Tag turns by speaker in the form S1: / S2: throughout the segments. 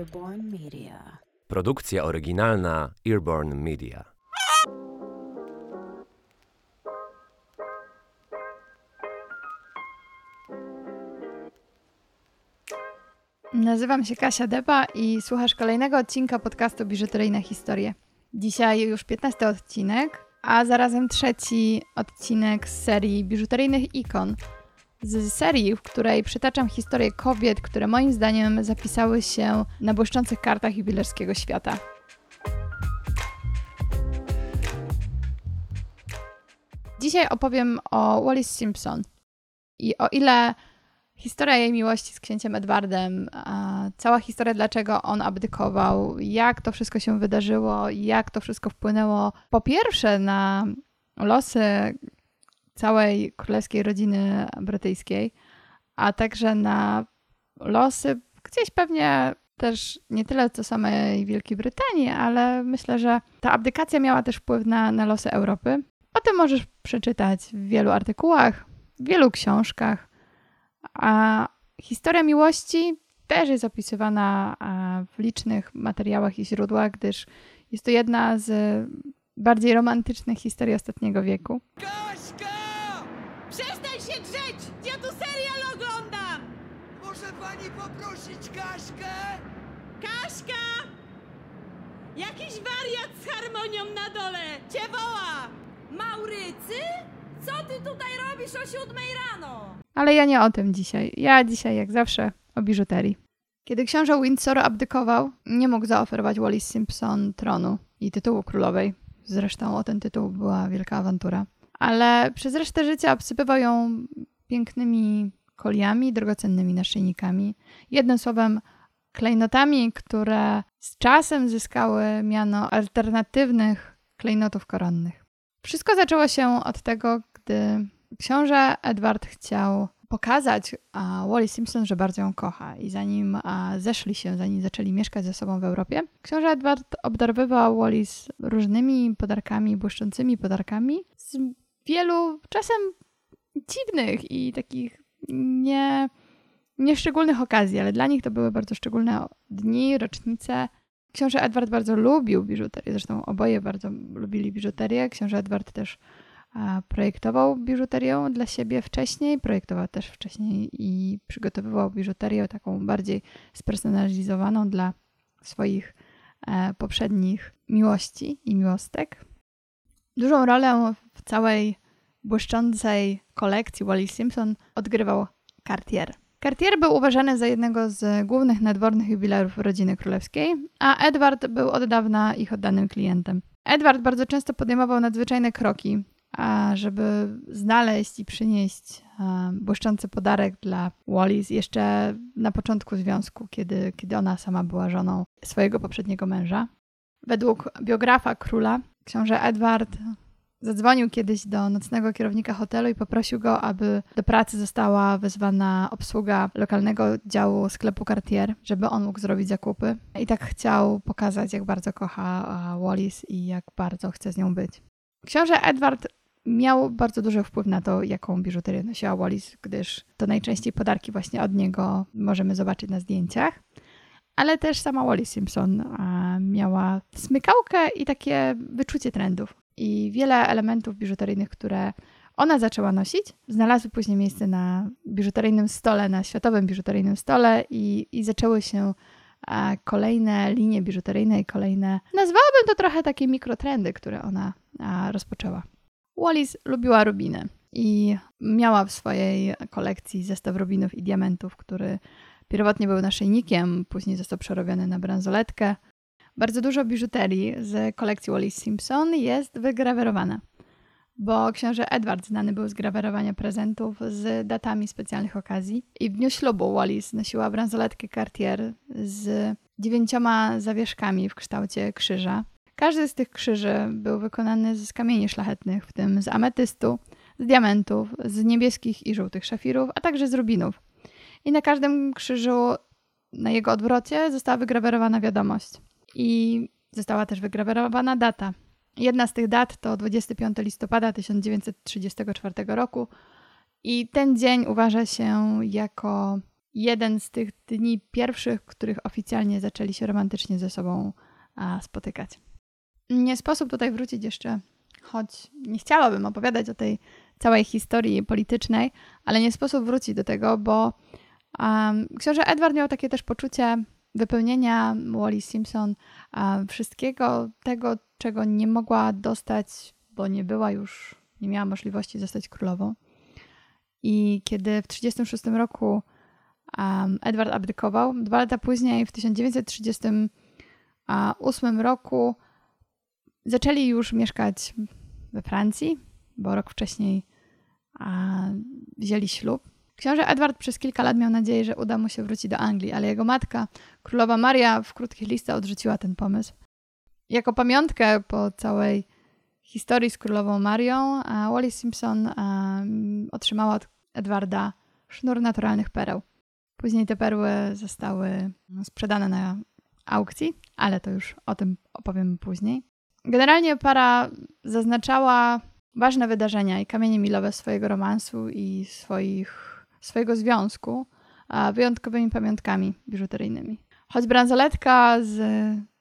S1: Earborn Media.
S2: Produkcja oryginalna Earborn Media.
S3: Nazywam się Kasia Deba i słuchasz kolejnego odcinka podcastu Biżuteryjne Historie. Dzisiaj już 15 odcinek, a zarazem trzeci odcinek z serii Biżuteryjnych Ikon. Z serii, w której przytaczam historię kobiet, które moim zdaniem zapisały się na błyszczących kartach jubilerskiego świata. Dzisiaj opowiem o Wallis Simpson. I o ile historia jej miłości z księciem Edwardem, cała historia, dlaczego on abdykował, jak to wszystko się wydarzyło, jak to wszystko wpłynęło po pierwsze na losy całej królewskiej rodziny brytyjskiej, a także na losy gdzieś pewnie też nie tyle co samej Wielkiej Brytanii, ale myślę, że ta abdykacja miała też wpływ na, na losy Europy. O tym możesz przeczytać w wielu artykułach, w wielu książkach. A historia miłości też jest opisywana w licznych materiałach i źródłach, gdyż jest to jedna z bardziej romantycznych historii ostatniego wieku.
S4: Kaśka! Poprosić Kaśkę? Kaśka! Jakiś wariat z harmonią na dole! Cię woła!
S5: Maurycy? Co ty tutaj robisz o siódmej rano?
S3: Ale ja nie o tym dzisiaj. Ja dzisiaj, jak zawsze, o biżuterii. Kiedy książę Windsor abdykował, nie mógł zaoferować Wallis Simpson tronu i tytułu królowej. Zresztą o ten tytuł była wielka awantura. Ale przez resztę życia obsypywał ją pięknymi koliami, drogocennymi naszyjnikami. Jednym słowem, klejnotami, które z czasem zyskały miano alternatywnych klejnotów koronnych. Wszystko zaczęło się od tego, gdy książę Edward chciał pokazać Wally Simpson, że bardzo ją kocha. I zanim zeszli się, zanim zaczęli mieszkać ze sobą w Europie, książę Edward obdarowywał Wallis różnymi podarkami, błyszczącymi podarkami z wielu czasem dziwnych i takich nie, nieszczególnych okazji, ale dla nich to były bardzo szczególne dni, rocznice. Książę Edward bardzo lubił biżuterię, zresztą oboje bardzo lubili biżuterię. Książę Edward też projektował biżuterię dla siebie wcześniej, projektował też wcześniej i przygotowywał biżuterię taką bardziej spersonalizowaną dla swoich e, poprzednich miłości i miłostek. Dużą rolę w całej błyszczącej kolekcji Wallis Simpson odgrywał Cartier. Cartier był uważany za jednego z głównych nadwornych jubilerów rodziny królewskiej, a Edward był od dawna ich oddanym klientem. Edward bardzo często podejmował nadzwyczajne kroki, żeby znaleźć i przynieść błyszczący podarek dla Wallis jeszcze na początku związku, kiedy, kiedy ona sama była żoną swojego poprzedniego męża. Według biografa króla, książę Edward zadzwonił kiedyś do nocnego kierownika hotelu i poprosił go, aby do pracy została wezwana obsługa lokalnego działu sklepu Cartier, żeby on mógł zrobić zakupy. I tak chciał pokazać, jak bardzo kocha Wallis i jak bardzo chce z nią być. Książę Edward miał bardzo duży wpływ na to, jaką biżuterię nosiła Wallis, gdyż to najczęściej podarki właśnie od niego możemy zobaczyć na zdjęciach. Ale też sama Wallis Simpson miała smykałkę i takie wyczucie trendów. I wiele elementów biżuteryjnych, które ona zaczęła nosić, znalazły później miejsce na biżuteryjnym stole, na światowym biżuteryjnym stole i, i zaczęły się kolejne linie biżuteryjne i kolejne, nazwałabym to trochę takie mikrotrendy, które ona rozpoczęła. Wallis lubiła rubiny i miała w swojej kolekcji zestaw rubinów i diamentów, który pierwotnie był naszyjnikiem, później został przerobiony na bransoletkę. Bardzo dużo biżuterii z kolekcji Wallis Simpson jest wygrawerowane, bo książę Edward znany był z grawerowania prezentów z datami specjalnych okazji. I w dniu ślubu Wallis nosiła bransoletkę Cartier z dziewięcioma zawieszkami w kształcie krzyża. Każdy z tych krzyży był wykonany z kamieni szlachetnych, w tym z ametystu, z diamentów, z niebieskich i żółtych szafirów, a także z rubinów. I na każdym krzyżu, na jego odwrocie, została wygrawerowana wiadomość. I została też wygrawerowana data. Jedna z tych dat to 25 listopada 1934 roku. I ten dzień uważa się jako jeden z tych dni pierwszych, których oficjalnie zaczęli się romantycznie ze sobą spotykać. Nie sposób tutaj wrócić jeszcze, choć nie chciałabym opowiadać o tej całej historii politycznej, ale nie sposób wrócić do tego, bo książę Edward miał takie też poczucie wypełnienia Wally Simpson wszystkiego tego, czego nie mogła dostać, bo nie była już, nie miała możliwości zostać królową. I kiedy w 1936 roku Edward abdykował, dwa lata później, w 1938 roku, zaczęli już mieszkać we Francji, bo rok wcześniej wzięli ślub. Książę Edward przez kilka lat miał nadzieję, że uda mu się wrócić do Anglii, ale jego matka, królowa Maria, w krótkich listach odrzuciła ten pomysł. Jako pamiątkę po całej historii z królową Marią, a Wally Simpson otrzymała od Edwarda sznur naturalnych pereł. Później te perły zostały sprzedane na aukcji, ale to już o tym opowiem później. Generalnie para zaznaczała ważne wydarzenia i kamienie milowe swojego romansu i swoich, swojego związku wyjątkowymi pamiątkami biżuteryjnymi. Choć bransoletka z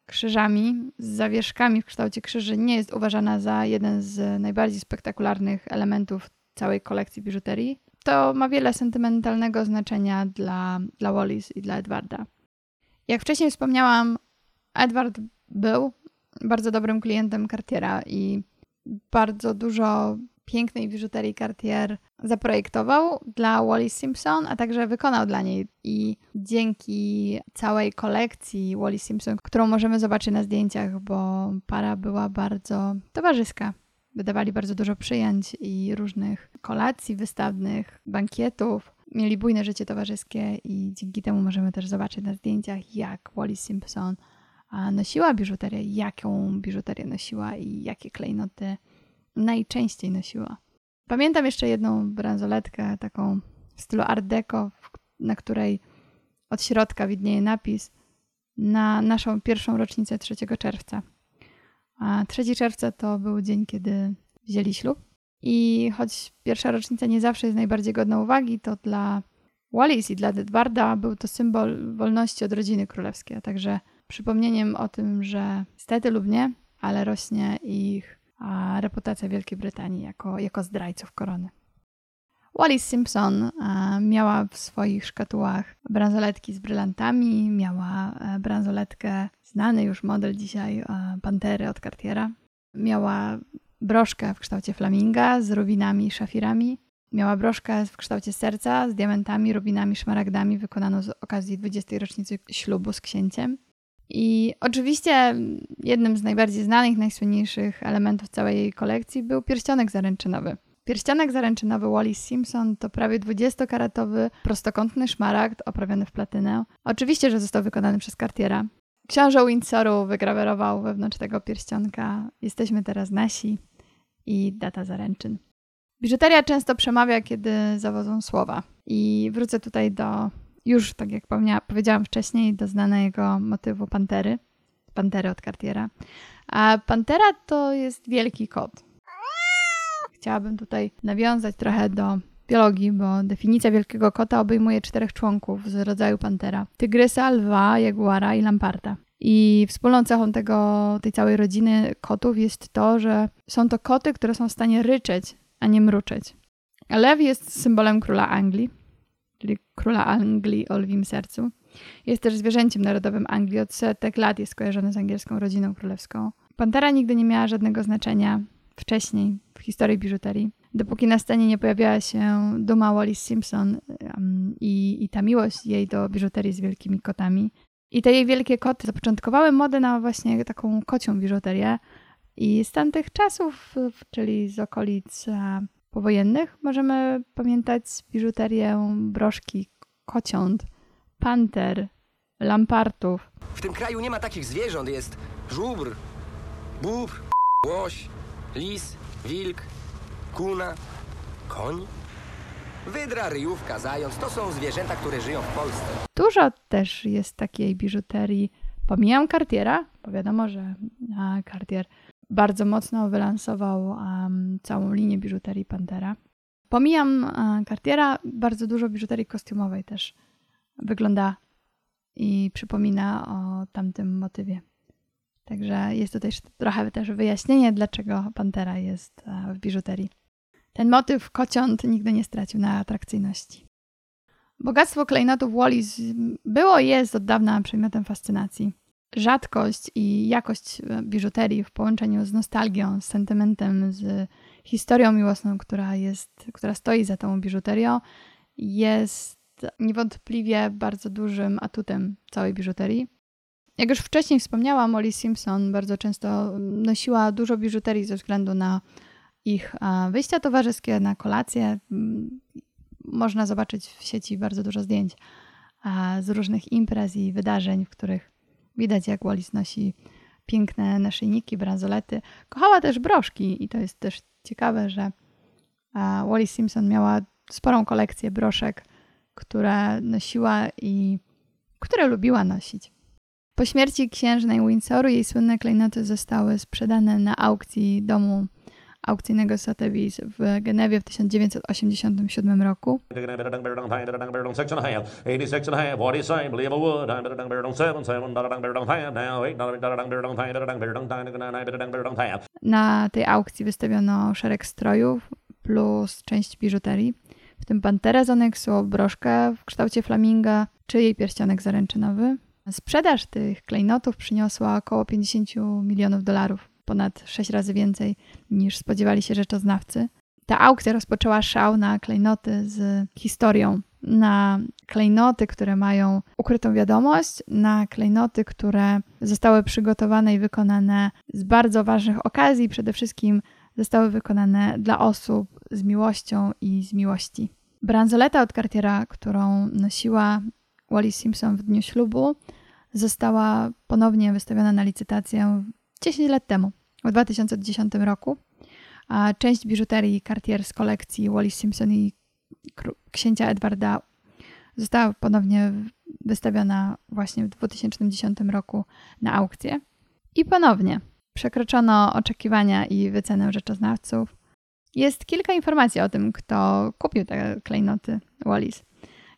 S3: krzyżami, z zawieszkami w kształcie krzyży nie jest uważana za jeden z najbardziej spektakularnych elementów całej kolekcji biżuterii, to ma wiele sentymentalnego znaczenia dla, dla Wallis i dla Edwarda. Jak wcześniej wspomniałam, Edward był bardzo dobrym klientem Cartiera i bardzo dużo pięknej biżuterii Cartier zaprojektował dla Wallis Simpson, a także wykonał dla niej. I dzięki całej kolekcji Wallis Simpson, którą możemy zobaczyć na zdjęciach, bo para była bardzo towarzyska. Wydawali bardzo dużo przyjęć i różnych kolacji wystawnych, bankietów. Mieli bujne życie towarzyskie i dzięki temu możemy też zobaczyć na zdjęciach, jak Wallis Simpson nosiła biżuterię, jaką biżuterię nosiła i jakie klejnoty najczęściej nosiła. Pamiętam jeszcze jedną bransoletkę, taką w stylu art deco, na której od środka widnieje napis na naszą pierwszą rocznicę 3 czerwca. A 3 czerwca to był dzień, kiedy wzięli ślub. I choć pierwsza rocznica nie zawsze jest najbardziej godna uwagi, to dla Wallis i dla Edwarda był to symbol wolności od rodziny królewskiej, a także przypomnieniem o tym, że stety lub nie, ale rośnie ich reputacja Wielkiej Brytanii jako, jako zdrajców korony. Wallis Simpson a, miała w swoich szkatułach bransoletki z brylantami, miała e, bransoletkę, znany już model dzisiaj, a, Pantery od Cartiera. Miała broszkę w kształcie flaminga z rubinami i szafirami. Miała broszkę w kształcie serca z diamentami, rubinami, szmaragdami wykonaną z okazji 20. rocznicy ślubu z księciem. I oczywiście jednym z najbardziej znanych, najsłynniejszych elementów całej jej kolekcji był pierścionek zaręczynowy. Pierścionek zaręczynowy Wallis Simpson to prawie 20-karatowy, prostokątny szmaragd oprawiony w platynę. Oczywiście, że został wykonany przez Cartiera. Książę Windsoru wygrawerował wewnątrz tego pierścionka Jesteśmy teraz nasi i data zaręczyn. Biżuteria często przemawia, kiedy zawodzą słowa. I wrócę tutaj do już, tak jak powiedziałam wcześniej, do znanego motywu pantery. Pantery od Cartiera. A pantera to jest wielki kot. Chciałabym tutaj nawiązać trochę do biologii, bo definicja wielkiego kota obejmuje czterech członków z rodzaju pantera. Tygrysa, lwa, jaguara i lamparta. I wspólną cechą tego, tej całej rodziny kotów jest to, że są to koty, które są w stanie ryczeć, a nie mruczeć. Lew jest symbolem króla Anglii, czyli króla Anglii o lwim sercu. Jest też zwierzęciem narodowym Anglii. Od setek lat jest kojarzony z angielską rodziną królewską. Pantera nigdy nie miała żadnego znaczenia wcześniej w historii biżuterii. Dopóki na scenie nie pojawiała się duma Wallis Simpson i, i ta miłość jej do biżuterii z wielkimi kotami. I te jej wielkie koty zapoczątkowały modę na właśnie taką kocią biżuterię. I z tamtych czasów, czyli z okolic powojennych możemy pamiętać biżuterię, broszki, kociąt, panter, lampartów.
S1: W tym kraju nie ma takich zwierząt. Jest żubr, bóbr, łoś, lis, wilk, kuna, koń. Wydra, ryjówka, zając to są zwierzęta, które żyją w Polsce.
S3: Dużo też jest takiej biżuterii. Pomijam Cartiera, bo wiadomo, że Cartier bardzo mocno wylansował um, całą linię biżuterii Pantera. Pomijam uh, Cartiera, bardzo dużo biżuterii kostiumowej też wygląda i przypomina o tamtym motywie. Także jest to też trochę też wyjaśnienie, dlaczego pantera jest e, w biżuterii. Ten motyw kociąt nigdy nie stracił na atrakcyjności. Bogactwo klejnotów Wallis było i jest od dawna przedmiotem fascynacji. Rzadkość i jakość e, biżuterii w połączeniu z nostalgią, z sentymentem, z historią miłosną, która, jest, która stoi za tą biżuterią, jest niewątpliwie bardzo dużym atutem całej biżuterii. Jak już wcześniej wspomniałam, Molly Simpson bardzo często nosiła dużo biżuterii ze względu na ich wyjścia towarzyskie, na kolacje. Można zobaczyć w sieci bardzo dużo zdjęć z różnych imprez i wydarzeń, w których widać, jak Wallis nosi piękne naszyjniki, bransolety. Kochała też broszki i to jest też ciekawe, że Wallis Simpson miała sporą kolekcję broszek, które nosiła i które lubiła nosić. Po śmierci księżnej Windsoru jej słynne klejnoty zostały sprzedane na aukcji domu aukcyjnego Sotheby's w Genewie w 1987 roku. Na tej aukcji wystawiono szereg strojów plus część biżuterii, w tym panterę z onyksu, broszkę w kształcie flaminga czy jej pierścionek zaręczynowy. Sprzedaż tych klejnotów przyniosła około 50 milionów dolarów, ponad 6 razy więcej niż spodziewali się rzeczoznawcy. Ta aukcja rozpoczęła szał na klejnoty z historią, na klejnoty, które mają ukrytą wiadomość, na klejnoty, które zostały przygotowane i wykonane z bardzo ważnych okazji, przede wszystkim zostały wykonane dla osób z miłością i z miłości. Bransoleta od Cartiera, którą nosiła Wallis Simpson w dniu ślubu, została ponownie wystawiona na licytację 10 lat temu, w 2010 roku. A część biżuterii Cartier z kolekcji Wallis Simpson i księcia Edwarda została ponownie wystawiona właśnie w 2010 roku na aukcję. I ponownie przekroczono oczekiwania i wycenę rzeczoznawców. Jest kilka informacji o tym, kto kupił te klejnoty Wallis.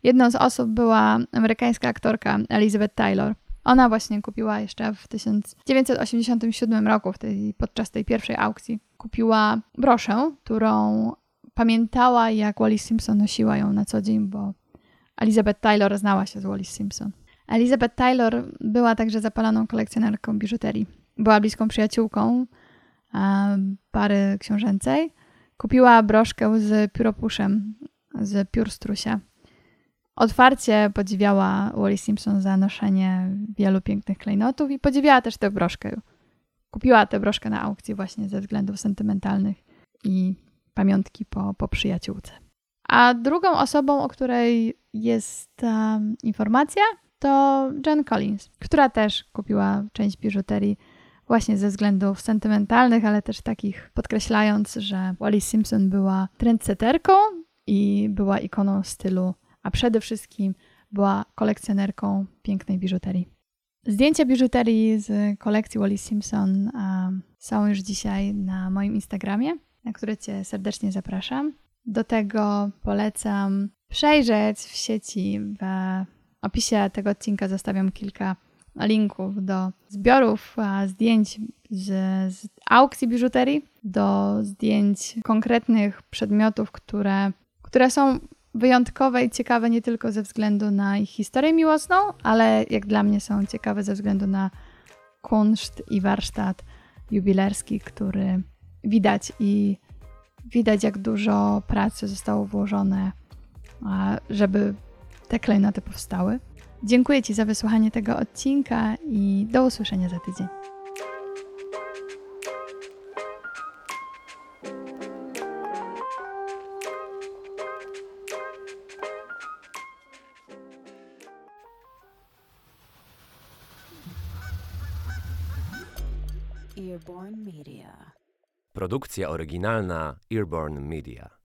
S3: Jedną z osób była amerykańska aktorka Elizabeth Taylor. Ona właśnie kupiła jeszcze w 1987 roku, podczas tej pierwszej aukcji, kupiła broszę, którą pamiętała, jak Wallis Simpson nosiła ją na co dzień, bo Elizabeth Taylor znała się z Wallis Simpson. Elizabeth Taylor była także zapaloną kolekcjonerką biżuterii. Była bliską przyjaciółką pary książęcej. Kupiła broszkę z pióropuszem, z piór strusia Otwarcie podziwiała Wallis Simpson za noszenie wielu pięknych klejnotów i podziwiała też tę broszkę. Kupiła tę broszkę na aukcji właśnie ze względów sentymentalnych i pamiątki po, po przyjaciółce. A drugą osobą, o której jest um, informacja, to Jen Collins, która też kupiła część biżuterii właśnie ze względów sentymentalnych, ale też takich podkreślając, że Wallis Simpson była trendseterką i była ikoną stylu a przede wszystkim była kolekcjonerką pięknej biżuterii. Zdjęcia biżuterii z kolekcji Wallis Simpson są już dzisiaj na moim Instagramie, na który Cię serdecznie zapraszam. Do tego polecam przejrzeć w sieci. W opisie tego odcinka zostawiam kilka linków do zbiorów zdjęć z, z aukcji biżuterii, do zdjęć konkretnych przedmiotów, które, które są wyjątkowe i ciekawe nie tylko ze względu na ich historię miłosną, ale jak dla mnie są ciekawe ze względu na kunszt i warsztat jubilerski, który widać i widać jak dużo pracy zostało włożone, żeby te klejnoty powstały. Dziękuję Ci za wysłuchanie tego odcinka i do usłyszenia za tydzień.
S2: Produkcja oryginalna Earborn Media.